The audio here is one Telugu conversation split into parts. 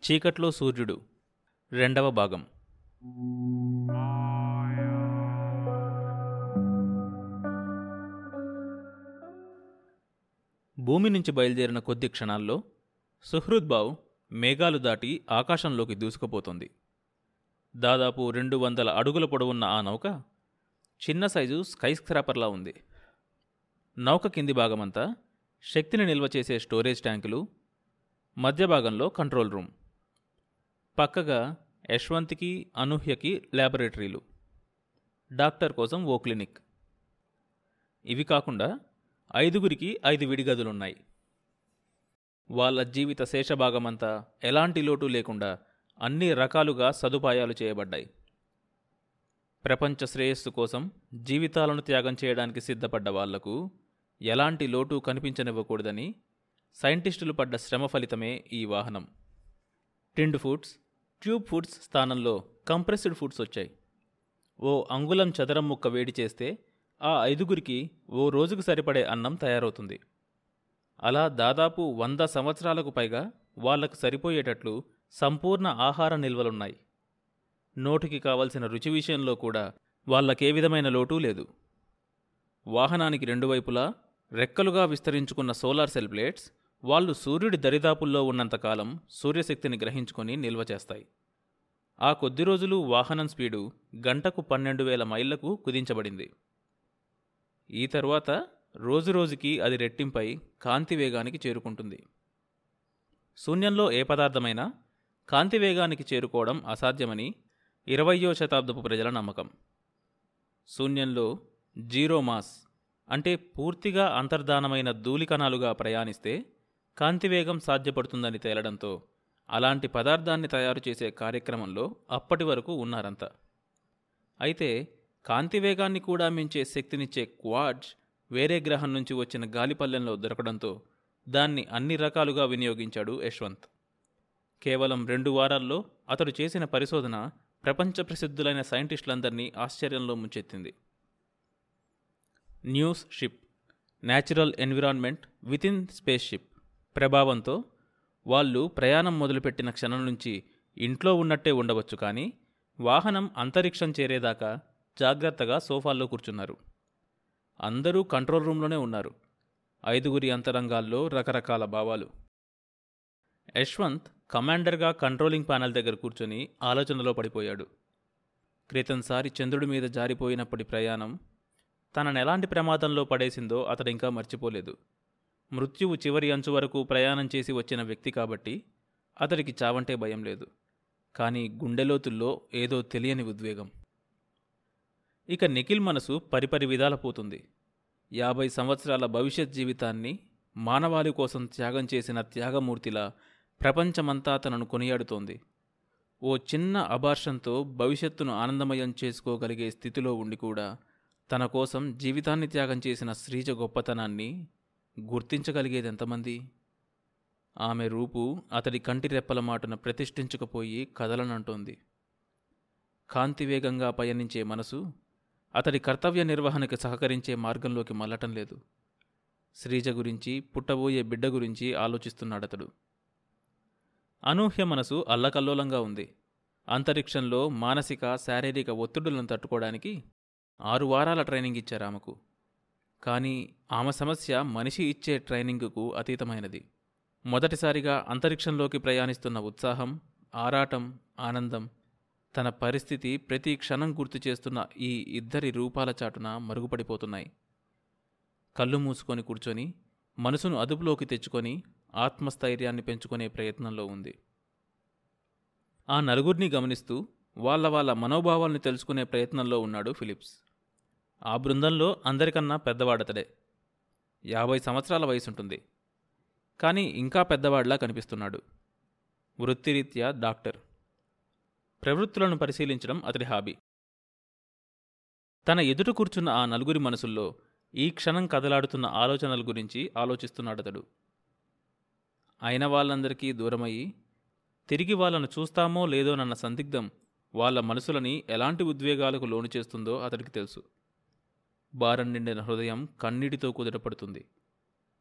చీకట్లో సూర్యుడు. రెండవ భాగం. భూమి నుంచి బయలుదేరిన కొద్ది క్షణాల్లో సుహృద్బావ్ మేఘాలు దాటి ఆకాశంలోకి దూసుకుపోతుంది. దాదాపు రెండు వందల అడుగుల పొడవున్న ఆ నౌక చిన్న సైజు స్కై స్క్రాపర్లా ఉంది. నౌక కింది భాగమంతా శక్తిని నిల్వ చేసే స్టోరేజ్ ట్యాంకులు మధ్య భాగంలో కంట్రోల్ రూమ్. పక్కగా యశ్వంత్కి అనూహ్యకి ల్యాబొరేటరీలు. డాక్టర్ కోసం ఓ క్లినిక్. ఇవి కాకుండా ఐదుగురికి ఐదు విడిగదులున్నాయి. వాళ్ళ జీవిత శేషభాగమంతా ఎలాంటి లోటు లేకుండా అన్ని రకాలుగా సదుపాయాలు చేయబడ్డాయి. ప్రపంచ శ్రేయస్సు కోసం జీవితాలను త్యాగం చేయడానికి సిద్ధపడ్డ వాళ్ళకు ఎలాంటి లోటు కనిపించనివ్వకూడదని సైంటిస్టులు పడ్డ శ్రమ ఫలితమే ఈ వాహనం. టిండ్ ఫుడ్స్ ట్యూబ్ ఫుడ్స్ స్థానంలో కంప్రెస్డ్ ఫుడ్స్ వచ్చాయి. ఓ అంగుళం చదరం ముక్క వేడి చేస్తే ఆ ఐదుగురికి ఓ రోజుకు సరిపడే అన్నం తయారవుతుంది. అలా దాదాపు వంద సంవత్సరాలకు పైగా వాళ్ళకు సరిపోయేటట్లు సంపూర్ణ ఆహార నిల్వలున్నాయి. నోటికి కావలసిన రుచి విషయంలో కూడా వాళ్ళకే విధమైన లోటు లేదు. వాహనానికి రెండు వైపులా రెక్కలుగా విస్తరించుకున్న సోలార్ సెల్ ప్లేట్స్ వాళ్ళు సూర్యుడి దరిదాపుల్లో ఉన్నంతకాలం సూర్యశక్తిని గ్రహించుకొని నిల్వ చేస్తాయి. ఆ కొద్ది రోజులు వాహనం స్పీడు గంటకు పన్నెండు వేల మైళ్ళకు కుదించబడింది. ఈ తర్వాత రోజురోజుకి అది రెట్టింపై కాంతి వేగానికి చేరుకుంటుంది. శూన్యంలో ఏ పదార్థమైనా కాంతి వేగానికి చేరుకోవడం అసాధ్యమని ఇరవయో శతాబ్దపు ప్రజల నమ్మకం. శూన్యంలో జీరో మాస్ అంటే పూర్తిగా అంతర్ధానమైన ధూళికణాలుగా ప్రయాణిస్తే కాంతివేగం సాధ్యపడుతుందని తేలడంతో అలాంటి పదార్థాన్ని తయారు చేసే కార్యక్రమంలో అప్పటి వరకు ఉన్నారంతా. అయితే కాంతివేగాన్ని కూడా మించే శక్తినిచ్చే క్వాడ్జ్ వేరే గ్రహం నుంచి వచ్చిన గాలిపల్లెంలో దొరకడంతో దాన్ని అన్ని రకాలుగా వినియోగించాడు యశ్వంత్. కేవలం రెండు వారాల్లో అతడు చేసిన పరిశోధన ప్రపంచ ప్రసిద్ధులైన సైంటిస్టులందరినీ ఆశ్చర్యంలో ముంచెత్తింది. News ship natural environment within spaceship. ప్రభావంతో వాళ్ళు ప్రయాణం మొదలుపెట్టిన క్షణం నుంచి ఇంట్లో ఉన్నట్టే ఉండవచ్చు కానీ వాహనం అంతరిక్షం చేరేదాకా జాగ్రత్తగా సోఫాల్లో కూర్చున్నారు. అందరూ కంట్రోల్ రూమ్లోనే ఉన్నారు. ఐదుగురి అంతరంగాల్లో రకరకాల భావాలు. యశ్వంత్ కమాండర్గా కంట్రోలింగ్ ప్యానెల్ దగ్గర కూర్చొని ఆలోచనలో పడిపోయాడు. క్రితంసారి చంద్రుడి మీద జారిపోయినప్పటి ప్రయాణం తనను ఎలాంటి ప్రమాదంలో పడేసిందో అతడింకా ఇంకా మర్చిపోలేదు. మృత్యువు చివరి అంచు వరకు ప్రయాణం చేసి వచ్చిన వ్యక్తి కాబట్టి అతడికి చావంటే భయం లేదు. కానీ గుండెలోతుల్లో ఏదో తెలియని ఉద్వేగం. ఇక నిఖిల్ మనసు పరిపరి విధాల పోతుంది. యాభై సంవత్సరాల భవిష్యత్ జీవితాన్ని మానవాళి కోసం త్యాగం చేసిన త్యాగమూర్తిలా ప్రపంచమంతా తనను కొనియాడుతోంది. ఓ చిన్న అబార్షంతో భవిష్యత్తును ఆనందమయం చేసుకోగలిగే స్థితిలో ఉండి కూడా తన కోసం జీవితాన్ని త్యాగం చేసిన శ్రీజ గొప్పతనాన్ని గుర్తించగలిగేది ఎంతమంది ఆమె రూపు అతడి కంటి రెప్పల మాటను ప్రతిష్ఠించకపోయి కదలనంటోంది. కాంతివేగంగా పయనించే మనసు అతడి కర్తవ్య నిర్వహణకు సహకరించే మార్గంలోకి మళ్ళటం లేదు. శ్రీజ గురించి పుట్టబోయే బిడ్డ గురించి ఆలోచిస్తున్నాడతడు. అనూహ్య మనసు అల్లకల్లోలంగా ఉంది. అంతరిక్షంలో మానసిక శారీరక ఒత్తిడులను తట్టుకోవడానికి ఆరు వారాల ట్రైనింగ్ ఇచ్చారు ఆమెకు కానీ ఆమె సమస్య మనిషి ఇచ్చే ట్రైనింగుకు అతీతమైనది. మొదటిసారిగా అంతరిక్షంలోకి ప్రయాణిస్తున్న ఉత్సాహం ఆరాటం ఆనందం తన పరిస్థితి ప్రతి క్షణం గుర్తు చేస్తున్న ఈ ఇద్దరి రూపాల చాటున మరుగుపడిపోతున్నాయి. కళ్ళు మూసుకొని కూర్చొని మనసును అదుపులోకి తెచ్చుకొని ఆత్మస్థైర్యాన్ని పెంచుకునే ప్రయత్నంలో ఉంది. ఆ నలుగురిని గమనిస్తూ వాళ్ళ వాళ్ళ మనోభావాల్ని తెలుసుకునే ప్రయత్నంలో ఉన్నాడు ఫిలిప్స్. ఆ బృందంలో అందరికన్నా పెద్దవాడతడే. యాభై సంవత్సరాల వయసుంటుంది. కానీ ఇంకా పెద్దవాడిలా కనిపిస్తున్నాడు. వృత్తిరీత్యా డాక్టర్. ప్రవృత్తులను పరిశీలించడం అతడి హాబీ. తన ఎదుట కూర్చున్న ఆ నలుగురి మనసుల్లో ఈ క్షణం కదలాడుతున్న ఆలోచనల గురించి ఆలోచిస్తున్నాడతడు. అయిన వాళ్ళందరికీ దూరమయ్యి తిరిగి వాళ్ళను చూస్తామో లేదోనన్న సందిగ్ధం వాళ్ళ మనసులని ఎలాంటి ఉద్వేగాలకు లోను చేస్తుందో అతడికి తెలుసు. భారం నిండిన హృదయం కన్నీటితో కుదుటపడుతుంది.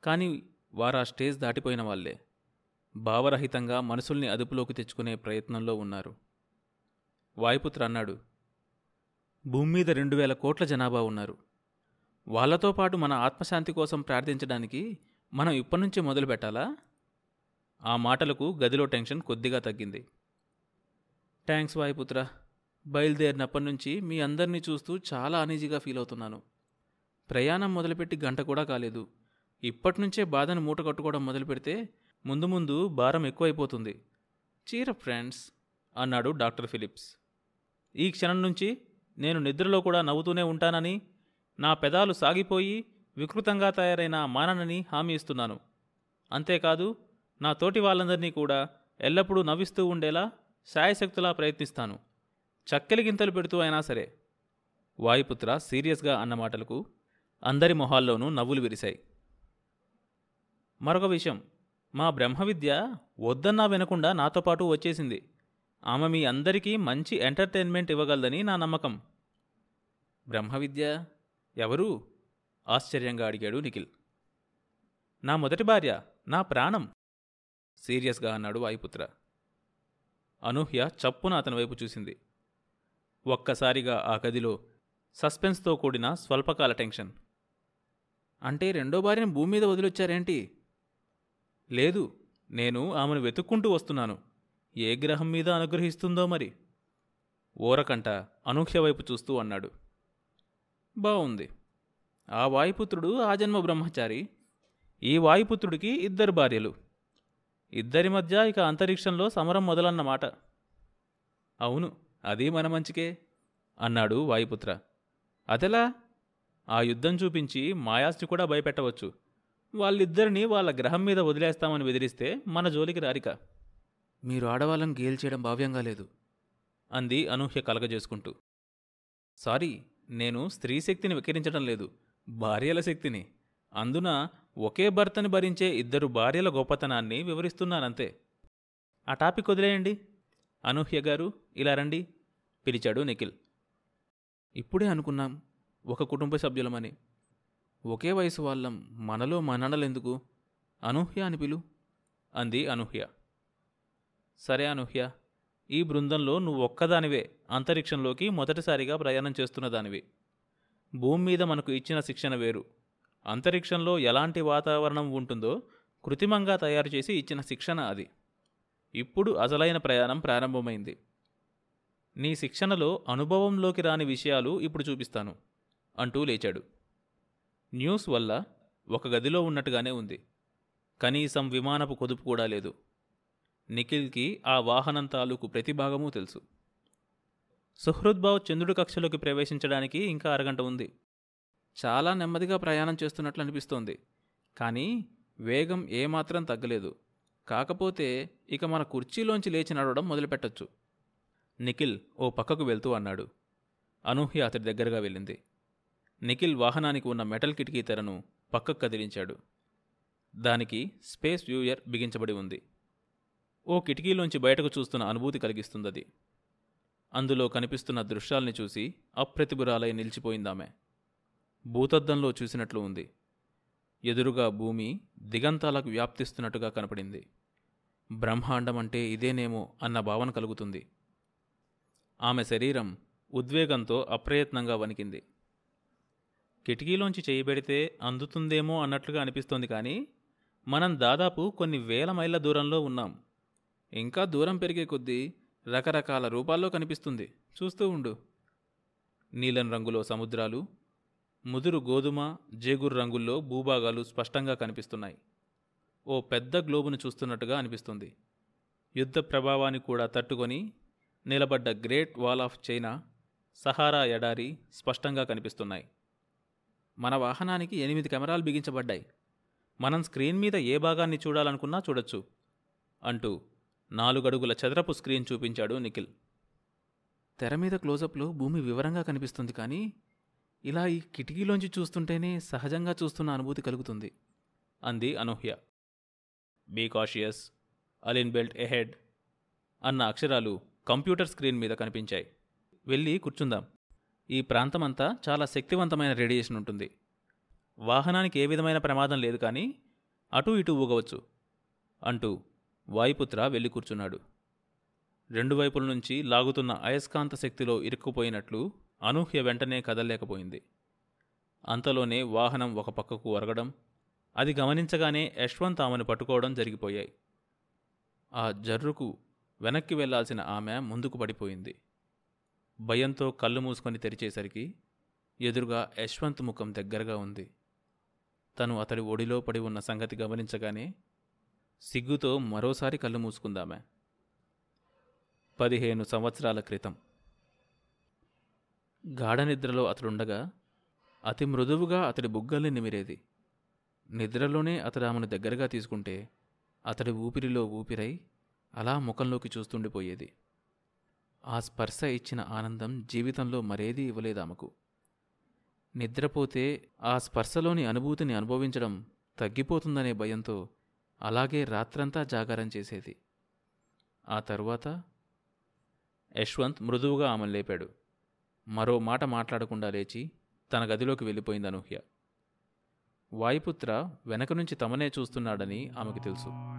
కానీ వారా స్టేజ్ దాటిపోయిన వాళ్ళే. భావరహితంగా మనసుల్ని అదుపులోకి తెచ్చుకునే ప్రయత్నంలో ఉన్నారు. వాయుపుత్ర అన్నాడు భూమి మీద రెండు వేల కోట్ల జనాభా ఉన్నారు. వాళ్ళతో పాటు మన ఆత్మశాంతి కోసం ప్రార్థించడానికి మనం ఇప్పటి నుంచే మొదలు పెట్టాలా? ఆ మాటలకు గదిలో టెన్షన్ కొద్దిగా తగ్గింది. థ్యాంక్స్ వాయుపుత్ర. బయలుదేరినప్పటి నుంచి మీ అందరినీ చూస్తూ చాలా అనీజీగా ఫీల్ అవుతున్నాను. ప్రయాణం మొదలుపెట్టి గంట కూడా కాలేదు. ఇప్పటినుంచే బాధను మూట కట్టుకోవడం మొదలు పెడితే ముందు ముందు భారం ఎక్కువైపోతుంది. చీర ఫ్రెండ్స్ అన్నాడు డాక్టర్ ఫిలిప్స్. ఈ క్షణం నుంచి నేను నిద్రలో కూడా నవ్వుతూనే ఉంటానని నా పెదాలు సాగిపోయి వికృతంగా తయారైన మాననని హామీ ఇస్తున్నాను. అంతేకాదు నా తోటి వాళ్ళందరినీ కూడా ఎల్లప్పుడూ నవ్విస్తూ ఉండేలా శాయశక్తులా ప్రయత్నిస్తాను. చక్కెలి గింతలు పెడుతూ అయినా సరే. వాయుపుత్ర సీరియస్గా అన్న మాటలకు అందరి మొహాల్లోనూ నవ్వులు విరిశాయి. మరొక విషయం మా బ్రహ్మవిద్య వద్దన్నా వినకుండా నాతో పాటు వచ్చేసింది. ఆమె మీ అందరికీ మంచి ఎంటర్టైన్మెంట్ ఇవ్వగలదని నా నమ్మకం. బ్రహ్మవిద్య? ఎవరు? ఆశ్చర్యంగా అడిగాడు నిఖిల్. నా మొదటి భార్య నా ప్రాణం. సీరియస్గా అన్నాడు వాయుపుత్ర. అనూహ్య చప్పున అతని వైపు చూసింది. ఒక్కసారిగా ఆ గదిలో సస్పెన్స్తో కూడిన స్వల్పకాల టెన్షన్. అంటే రెండో భార్యను భూమి మీద వదిలొచ్చారేంటి? లేదు నేను ఆమెను వెతుక్కుంటూ వస్తున్నాను. ఏ గ్రహం మీద అనుగ్రహిస్తుందో మరి? ఓరకంట అనూహ్య వైపు చూస్తూ అన్నాడు. బావుంది. ఆ వాయుపుత్రుడు ఆ జన్మ బ్రహ్మచారి. ఈ వాయుపుత్రుడికి ఇద్దరు భార్యలు. ఇద్దరి మధ్య ఇక అంతరిక్షంలో సమరం మొదలన్నమాట. అవును అది మన మంచికే అన్నాడు వాయుపుత్ర. అదెలా? ఆ యుద్ధం చూపించి మాయాస్ని కూడా భయపెట్టవచ్చు. వాళ్ళిద్దరినీ వాళ్ళ గ్రహం మీద వదిలేస్తామని బెదిరిస్తే మన జోలికి రారిక. మీరు ఆడవాళ్ళని గేల్ చేయడం భావ్యంగా లేదు. అంది అనూహ్య కలగజేసుకుంటూ. సారీ నేను స్త్రీ శక్తిని వికరించడం లేదు భార్యల శక్తిని. అందున ఒకే భర్తని భరించే ఇద్దరు భార్యల గొప్పతనాన్ని వివరిస్తున్నానంతే. ఆ టాపిక్ వదిలేయండి. అనూహ్య గారు ఇలా రండి పిలిచాడు నిఖిల్. ఇప్పుడే అనుకున్నాం. ఒక కుటుంబ సభ్యులమని. ఒకే వయసు వాళ్ళం మనలో మననలెందుకు అనూహ్య అని పిలు. అంది అనూహ్య. సరే అనూహ్య ఈ బృందంలో నువ్వు ఒక్కదానివే అంతరిక్షంలోకి మొదటిసారిగా ప్రయాణం చేస్తున్న దానివి భూమి మీద మనకు ఇచ్చిన శిక్షణ వేరు. అంతరిక్షంలో ఎలాంటి వాతావరణం ఉంటుందో కృత్రిమంగా తయారు చేసి ఇచ్చిన శిక్షణ అది. ఇప్పుడు అసలైన ప్రయాణం ప్రారంభమైంది. నీ శిక్షణలో అనుభవంలోకి రాని విషయాలు ఇప్పుడు చూపిస్తాను. అంటూ లేచాడు. న్యూస్ వల్ల ఒక గదిలో ఉన్నట్టుగానే ఉంది. కనీసం విమానపు కొదుపు కూడా లేదు. నిఖిల్కి ఆ వాహనం తాలూకు ప్రతి భాగము తెలుసు. సుహృద్భావ్ చంద్రుడి కక్షలోకి ప్రవేశించడానికి ఇంకా అరగంట ఉంది. చాలా నెమ్మదిగా ప్రయాణం చేస్తున్నట్లు అనిపిస్తోంది. కానీ వేగం ఏమాత్రం తగ్గలేదు. కాకపోతే ఇక మన కుర్చీలోంచి లేచి నడవడం మొదలుపెట్టొచ్చు. నిఖిల్ ఓ పక్కకు వెళ్తూ అన్నాడు. అనూహ్య అతడి దగ్గరగా వెళ్ళింది. నిఖిల్ వాహనానికి ఉన్న మెటల్ కిటికీ తెరను పక్కకు కదిలించాడు. దానికి స్పేస్ వ్యూయర్ బిగించబడి ఉంది. ఓ కిటికీలోంచి బయటకు చూస్తున్న అనుభూతి కలిగిస్తుందది. అందులో కనిపిస్తున్న దృశ్యాల్ని చూసి అప్రతిభురాలై నిలిచిపోయిందామె. భూతద్దంలో చూసినట్లు ఉంది. ఎదురుగా భూమి దిగంతాలకు వ్యాప్తిస్తున్నట్టుగా కనపడింది. బ్రహ్మాండం అంటే ఇదేనేమో అన్న భావన కలుగుతుంది. ఆమె శరీరం ఉద్వేగంతో అప్రయత్నంగా వణికింది. కిటికీలోంచి చేయబెడితే అందుతుందేమో అన్నట్లుగా అనిపిస్తోంది కానీ మనం దాదాపు కొన్ని వేల మైళ్ళ దూరంలో ఉన్నాం. ఇంకా దూరం పెరిగే కొద్దీ రకరకాల రూపాల్లో కనిపిస్తుంది. చూస్తూ ఉండు. నీలం రంగులో సముద్రాలు ముదురు గోధుమ జేగురు రంగుల్లో భూభాగాలు స్పష్టంగా కనిపిస్తున్నాయి. ఓ పెద్ద గ్లోబును చూస్తున్నట్టుగా అనిపిస్తుంది. యుద్ధ ప్రభావాన్ని కూడా తట్టుకొని నిలబడ్డ great wall of China Sahara ఎడారి స్పష్టంగా కనిపిస్తున్నాయి. మన వాహనానికి ఎనిమిది కెమెరాలు బిగించబడ్డాయి. మనం స్క్రీన్ మీద ఏ భాగాన్ని చూడాలనుకున్నా చూడొచ్చు అంటూ నాలుగడుగుల చదరపు స్క్రీన్ చూపించాడు నిఖిల్. తెర మీద క్లోజప్లో భూమి వివరంగా కనిపిస్తుంది కానీ ఇలా ఈ కిటికీలోంచి చూస్తుంటేనే సహజంగా చూస్తున్న అనుభూతి కలుగుతుంది అంది Anuhya. Be cautious alien belt ahead అన్న అక్షరాలు కంప్యూటర్ స్క్రీన్ మీద కనిపించాయి. వెళ్ళి కూర్చుందాం. ఈ ప్రాంతమంతా చాలా శక్తివంతమైన రేడియేషన్ ఉంటుంది. వాహనానికి ఏ విధమైన ప్రమాదం లేదు కానీ అటు ఇటు ఊగవచ్చు అంటూ వాయుపుత్ర వెళ్ళి కూర్చున్నాడు. రెండు వైపుల నుంచి లాగుతున్న అయస్కాంత శక్తిలో ఇరుక్కుపోయినట్లు అనూహ్య వెంటనే కదలలేకపోయింది. అంతలోనే వాహనం ఒక పక్కకు ఒరగడం అది గమనించగానే యశ్వంత్ ఆమెను పట్టుకోవడం జరిగిపోయాయి. ఆ జర్రుకు వెనక్కి వెళ్ళాల్సిన ఆమె ముందుకు పడిపోయింది. భయంతో కళ్ళు మూసుకొని తెరిచేసరికి ఎదురుగా యశ్వంత్ ముఖం దగ్గరగా ఉంది. తను అతడి ఒడిలో పడి ఉన్న సంగతి గమనించగానే సిగ్గుతో మరోసారి కళ్ళు మూసుకుందామే. పదిహేను సంవత్సరాల క్రితం. గాఢనిద్రలో అతడుండగా అతి మృదువుగా అతడి బుగ్గల్ని నిమిరేది. నిద్రలోనే అతడు ఆమెను దగ్గరగా తీసుకుంటే అతడి ఊపిరిలో ఊపిరై అలా ముఖంలోకి చూస్తుండిపోయేది. ఆ స్పర్శ ఇచ్చిన ఆనందం జీవితంలో మరేదీ ఇవ్వలేదు ఆమెకు. నిద్రపోతే ఆ స్పర్శలోని అనుభూతిని అనుభవించడం తగ్గిపోతుందనే భయంతో అలాగే రాత్రంతా జాగారం చేసేది. ఆ తరువాత యశ్వంత్ మృదువుగా ఆమెను లేపాడు. మరో మాట మాట్లాడకుండా లేచి తన గదిలోకి వెళ్ళిపోయింది అనూహ్య. వాయుపుత్ర వెనక నుంచి తమనే చూస్తున్నాడని ఆమెకు తెలుసు.